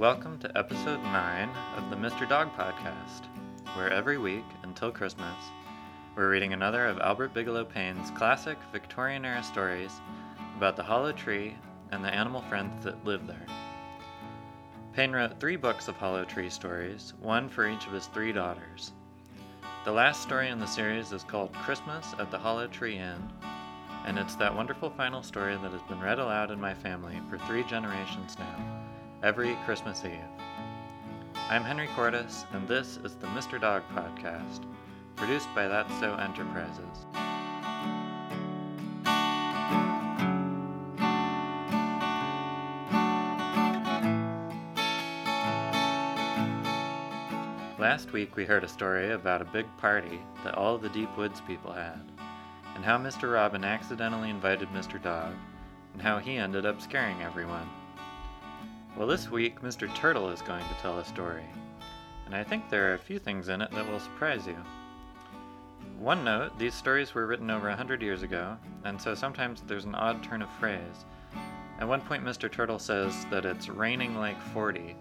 Welcome to episode 9 of the Mr. Dog Podcast, where every week until Christmas, we're reading another of Albert Bigelow Paine's classic Victorian era stories about the hollow tree and the animal friends that live there. Paine wrote three books of hollow tree stories, one for each of his three daughters. The last story in the series is called Christmas at the Hollow Tree Inn, and it's that wonderful final story that has been read aloud in my family for three generations now, every Christmas Eve. I'm Henry Cordes, and this is the Mr. Dog Podcast, produced by That's So Enterprises. Last week we heard a story about a big party that all the Deep Woods people had, and how Mr. Robin accidentally invited Mr. Dog, and how he ended up scaring everyone. Well, this week Mr. Turtle is going to tell a story, and I think there are a few things in it that will surprise you. One note these stories were written over a hundred years ago, and so sometimes there's an odd turn of phrase. At one point, Mr. Turtle says that it's raining like 40,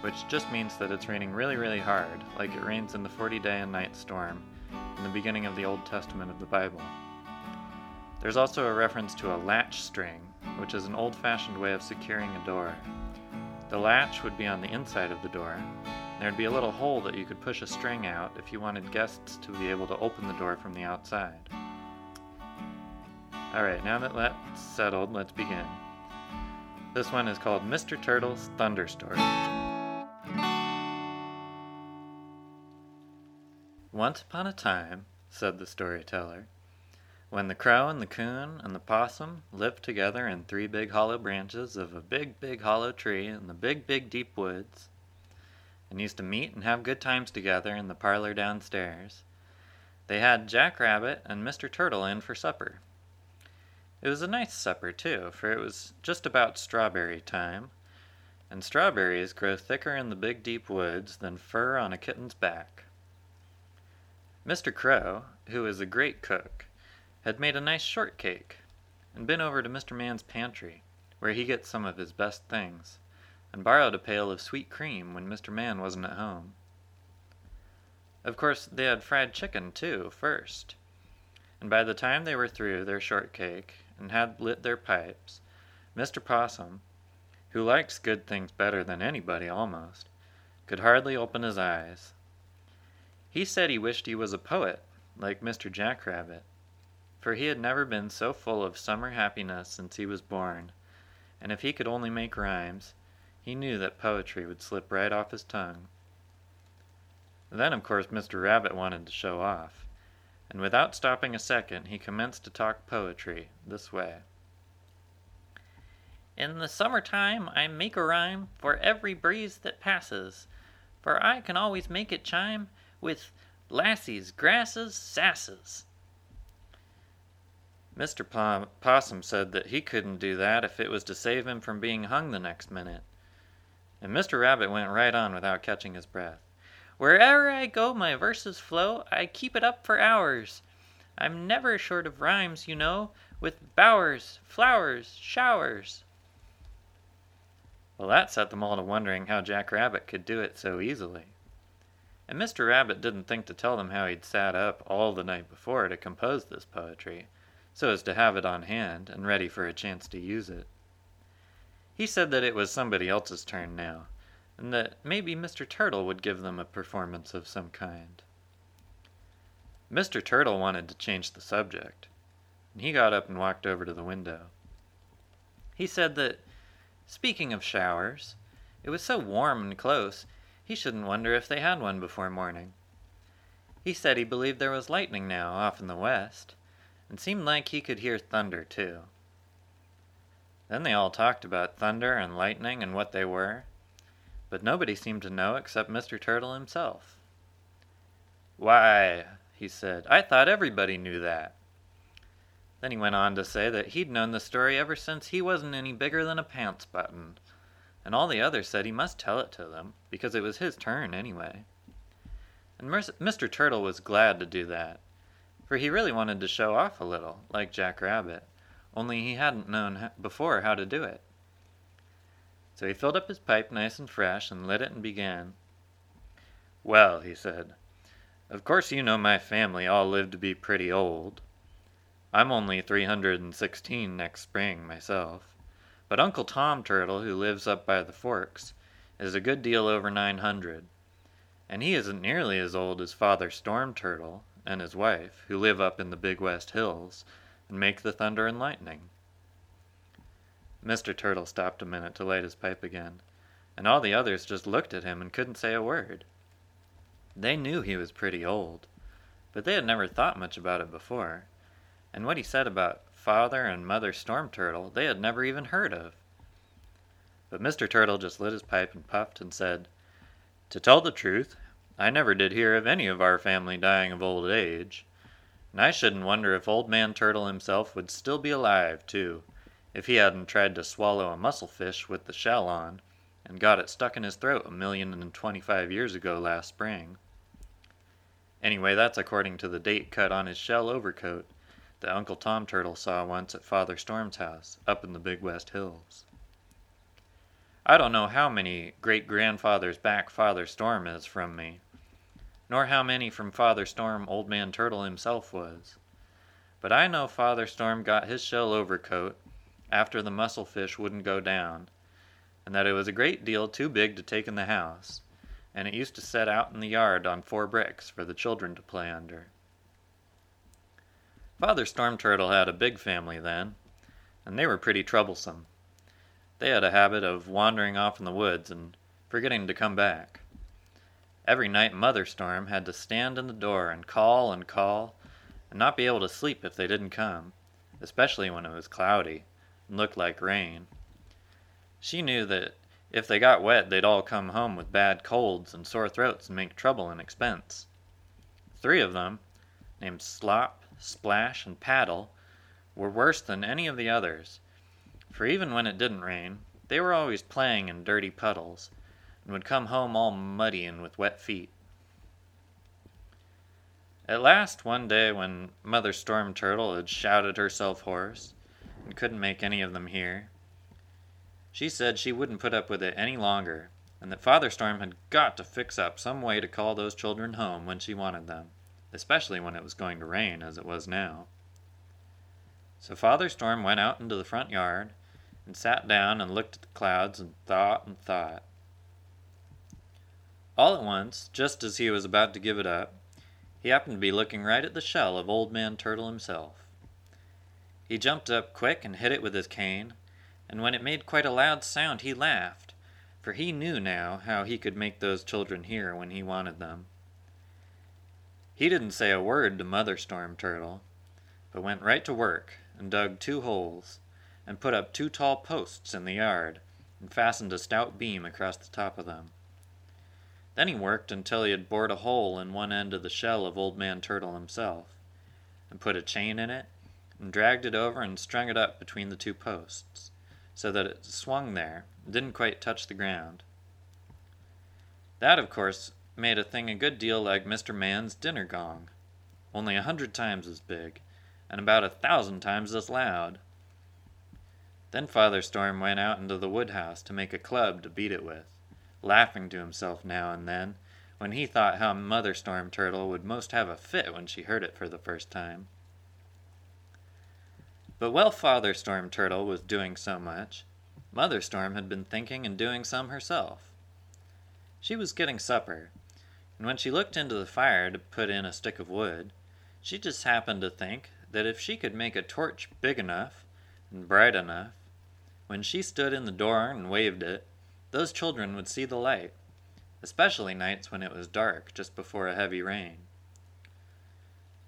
which just means that it's raining really, really hard, like it rains in the 40 day and night storm in the beginning of the Old Testament of the Bible. There's also a reference to a latch string, which is an old fashioned way of securing a door. The latch would be on the inside of the door. There'd be a little hole that you could push a string out if you wanted guests to be able to open the door from the outside. Alright, now that that's settled, let's begin. This one is called Mr. Turtle's Thunder Story. Once upon a time, said the storyteller, when the crow and the coon and the possum lived together in three big hollow branches of a big, big hollow tree in the big, big deep woods, and used to meet and have good times together in the parlor downstairs, they had Jack Rabbit and Mr. Turtle in for supper. It was a nice supper, too, for it was just about strawberry time, and strawberries grow thicker in the big deep woods than fur on a kitten's back. Mr. Crow, who is a great cook, had made a nice shortcake, and been over to Mr. Man's pantry, where he gets some of his best things, and borrowed a pail of sweet cream when Mr. Man wasn't at home. Of course, they had fried chicken, too, first, and by the time they were through their shortcake and had lit their pipes, Mr. Possum, who likes good things better than anybody almost, could hardly open his eyes. He said he wished he was a poet, like Mr. Jack Rabbit, for he had never been so full of summer happiness since he was born, and if he could only make rhymes, he knew that poetry would slip right off his tongue. Then, of course, Mr. Rabbit wanted to show off, and without stopping a second, he commenced to talk poetry this way. In the summertime I make a rhyme for every breeze that passes, for I can always make it chime with lassies, grasses, sasses. Mr. Possum said that he couldn't do that if it was to save him from being hung the next minute. And Mr. Rabbit went right on without catching his breath. Wherever I go, my verses flow. I keep it up for hours. I'm never short of rhymes, you know, with bowers, flowers, showers. Well, that set them all to wondering how Jack Rabbit could do it so easily. And Mr. Rabbit didn't think to tell them how he'd sat up all the night before to compose this poetry, so as to have it on hand and ready for a chance to use it. He said that it was somebody else's turn now, and that maybe Mr. Turtle would give them a performance of some kind. Mr. Turtle wanted to change the subject, and he got up and walked over to the window. He said that, speaking of showers, it was so warm and close he shouldn't wonder if they had one before morning. He said he believed there was lightning now off in the west, and seemed like he could hear thunder too. Then they all talked about thunder and lightning and what they were, but nobody seemed to know except Mr. Turtle himself. Why, he said, I thought everybody knew that. Then he went on to say that he'd known the story ever since he wasn't any bigger than a pants button, and all the others said he must tell it to them, because it was his turn anyway. And Mr. Turtle was glad to do that, for he really wanted to show off a little, like Jack Rabbit, only he hadn't known before how to do it. So he filled up his pipe nice and fresh and lit it and began. Well, he said, of course you know my family all live to be pretty old. I'm only 316 next spring myself, but Uncle Tom Turtle, who lives up by the forks, is a good deal over 900, and he isn't nearly as old as Father Storm Turtle and his wife, who live up in the Big West Hills and make the thunder and lightning. Mr. Turtle stopped a minute to light his pipe again, and all the others just looked at him and couldn't say a word. They knew he was pretty old, but they had never thought much about it before, and what he said about Father and Mother Storm Turtle they had never even heard of. But Mr. Turtle just lit his pipe and puffed and said, To tell the truth, I never did hear of any of our family dying of old age, and I shouldn't wonder if Old Man Turtle himself would still be alive, too if he hadn't tried to swallow a musselfish with the shell on, and got it stuck in his throat a million and twenty-five years ago last spring. Anyway, that's according to the date cut on his shell overcoat that Uncle Tom Turtle saw once at Father Storm's house up in the Big West Hills. I don't know how many great grandfathers back Father Storm is from me, nor how many from Father Storm Old Man Turtle himself was. But I know Father Storm got his shell overcoat after the musselfish wouldn't go down, and that it was a great deal too big to take in the house, and it used to set out in the yard on four bricks for the children to play under. Father Storm Turtle had a big family then, and they were pretty troublesome. They had a habit of wandering off in the woods and forgetting to come back. Every night Mother Storm had to stand in the door and call and call, and not be able to sleep if they didn't come, especially when it was cloudy and looked like rain. She knew that if they got wet they'd all come home with bad colds and sore throats and make trouble and expense. Three of them, named Slop, Splash, and Paddle, were worse than any of the others, for even when it didn't rain, they were always playing in dirty puddles, and would come home all muddy and with wet feet. At last, one day when Mother Storm Turtle had shouted herself hoarse, and couldn't make any of them hear. She said she wouldn't put up with it any longer, and that Father Storm had got to fix up some way to call those children home when she wanted them, especially when it was going to rain, as it was now. So Father Storm went out into the front yard and sat down and looked at the clouds and thought and thought. All at once, just as he was about to give it up, he happened to be looking right at the shell of Old Man Turtle himself. He jumped up quick and hit it with his cane, and when it made quite a loud sound he laughed, for he knew now how he could make those children hear when he wanted them. He didn't say a word to Mother Storm Turtle, but went right to work and dug two holes, and put up two tall posts in the yard, and fastened a stout beam across the top of them. Then he worked until he had bored a hole in one end of the shell of Old Man Turtle himself, and put a chain in it, and dragged it over and strung it up between the two posts, so that it swung there and didn't quite touch the ground. That, of course, made a thing a good deal like Mr. Man's dinner gong, only a hundred times as big, and about a thousand times as loud. Then Father Storm went out into the woodhouse to make a club to beat it with, laughing to himself now and then, when he thought how Mother Storm Turtle would most have a fit when she heard it for the first time. But while Father Storm Turtle was doing so much, Mother Storm had been thinking and doing some herself. She was getting supper, and when she looked into the fire to put in a stick of wood, she just happened to think that if she could make a torch big enough and bright enough, when she stood in the door and waved it, those children would see the light, especially nights when it was dark just before a heavy rain.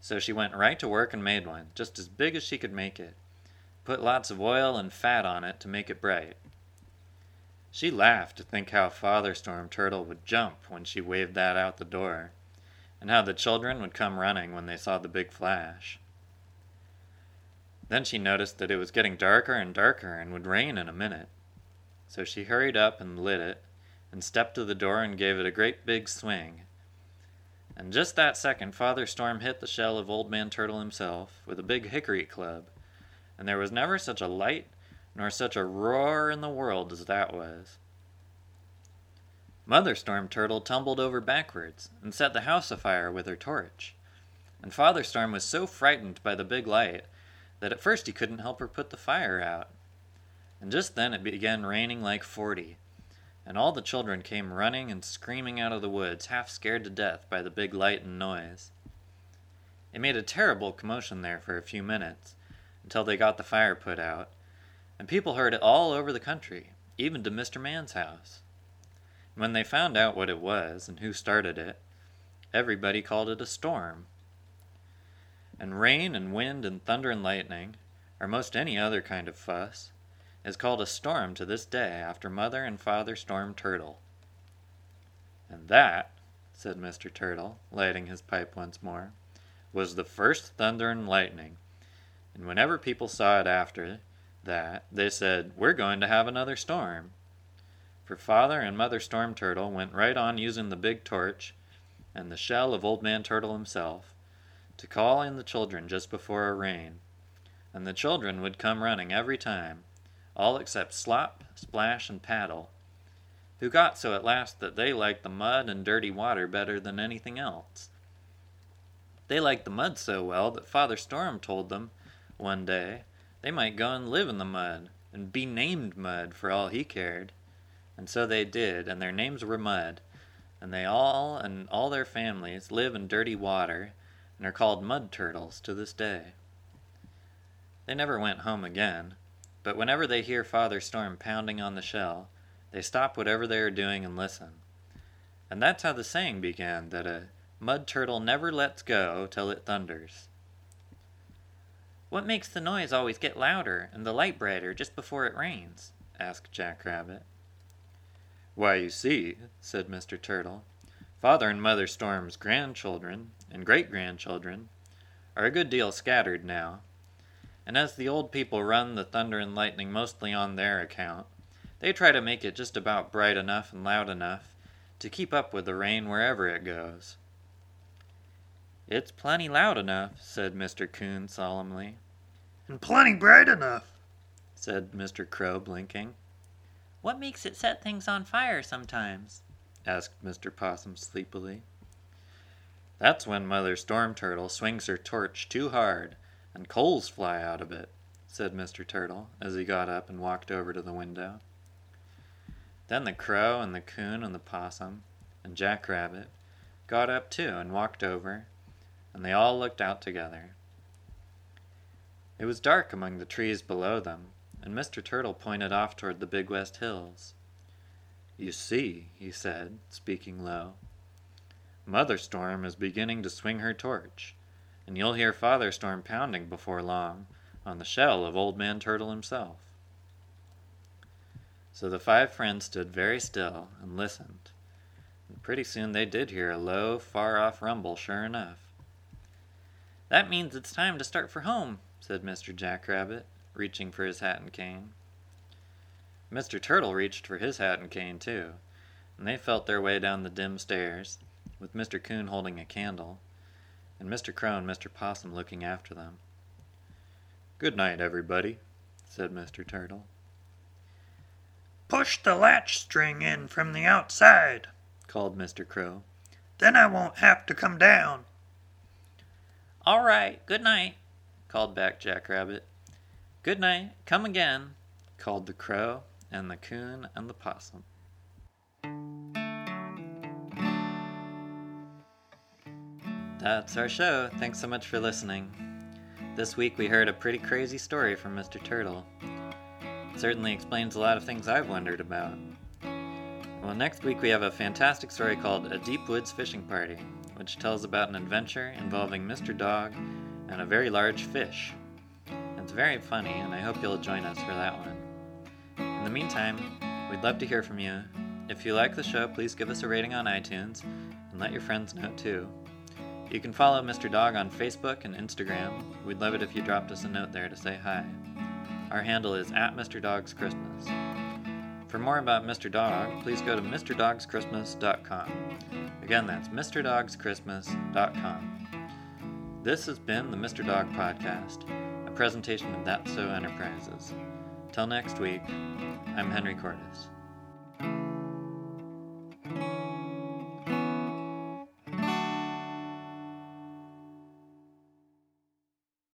So she went right to work and made one, just as big as she could make it. Put lots of oil and fat on it to make it bright. She laughed to think how Father Storm Turtle would jump when she waved that out the door, and how the children would come running when they saw the big flash. Then she noticed that it was getting darker and darker and would rain in a minute. So she hurried up and lit it, and stepped to the door and gave it a great big swing. And just that second Father Storm hit the shell of Old Man Turtle himself with a big hickory club, and there was never such a light nor such a roar in the world as that was. Mother Storm Turtle tumbled over backwards and set the house afire with her torch. And Father Storm was so frightened by the big light that at first he couldn't help her put the fire out. And just then it began raining like forty, and all the children came running and screaming out of the woods, half scared to death by the big light and noise. It made a terrible commotion there for a few minutes, until they got the fire put out, and people heard it all over the country, even to Mr. Man's house. When they found out what it was and who started it, everybody called it a storm. And rain and wind and thunder and lightning, or most any other kind of fuss, is called a storm to this day after Mother and Father Storm Turtle. And that, said Mr. Turtle, lighting his pipe once more, was the first thunder and lightning, and whenever people saw it after that, they said, We're going to have another storm for Father and Mother Storm Turtle went right on using the big torch and the shell of Old Man Turtle himself to call in the children just before a rain, and the children would come running every time, all except Slop, Splash, and Paddle, who got so at last that they liked the mud and dirty water better than anything else. They liked the mud so well that Father Storm told them, one day, they might go and live in the mud, and be named Mud for all he cared. And so they did, and their names were Mud, and they all and all their families live in dirty water and are called mud turtles to this day. They never went home again, but whenever they hear Father Storm pounding on the shell, they stop whatever they are doing and listen. And that's how the saying began that a mud turtle never lets go till it thunders. What makes the noise always get louder and the light brighter just before it rains? asked Jack Rabbit. Why, you see, said Mr. Turtle, Father and Mother Storm's grandchildren and great grandchildren are a good deal scattered now, and as the old people run the thunder and lightning mostly on their account, they try to make it just about bright enough and loud enough to keep up with the rain wherever it goes. It's plenty loud enough, said Mr. Coon solemnly. And plenty bright enough, said Mr. Crow blinking. What makes it set things on fire sometimes? asked Mr. Possum sleepily. That's when Mother Storm Turtle swings her torch too hard and coals fly out of it, said Mr. Turtle as he got up and walked over to the window. Then the Crow and the Coon and the Possum and Jack Rabbit got up too and walked over, and they all looked out together. It was dark among the trees below them, and Mr. Turtle pointed off toward the Big West Hills. You see, he said, speaking low, Mother Storm is beginning to swing her torch, and you'll hear Father Storm pounding before long on the shell of Old Man Turtle himself. So the five friends stood very still and listened, and pretty soon they did hear a low, far off rumble, sure enough. That means it's time to start for home, said Mr. Jack Rabbit reaching for his hat and cane. Mr. Turtle reached for his hat and cane, too, and they felt their way down the dim stairs, with Mr. Coon holding a candle, and Mr. Crow and Mr. Possum looking after them. Good night, everybody, said Mr. Turtle. Push the latch string in from the outside, called Mr. Crow. Then I won't have to come down. All right, good night, called back Jack Rabbit. Good night, come again, called the crow and the coon and the possum. That's our show. Thanks so much for listening. This week we heard a pretty crazy story from Mr. Turtle. It certainly explains a lot of things I've wondered about. Well, next week we have a fantastic story called A Deep Woods Fishing Party, which tells about an adventure involving Mr. Dog and a very large fish. It's very funny, and I hope you'll join us for that one. In the meantime, we'd love to hear from you. If you like the show, please give us a rating on iTunes and let your friends know too. You can follow Mr. Dog on Facebook and Instagram. We'd love it if you dropped us a note there to say hi. Our handle is at Mr. Dog's Christmas. For more about Mr. Dog, please go to MrDogsChristmas.com. Again, that's MrDogsChristmas.com. This has been the Mr. Dog Podcast a presentation of That So Enterprises. Till next week, I'm Henry Cordes.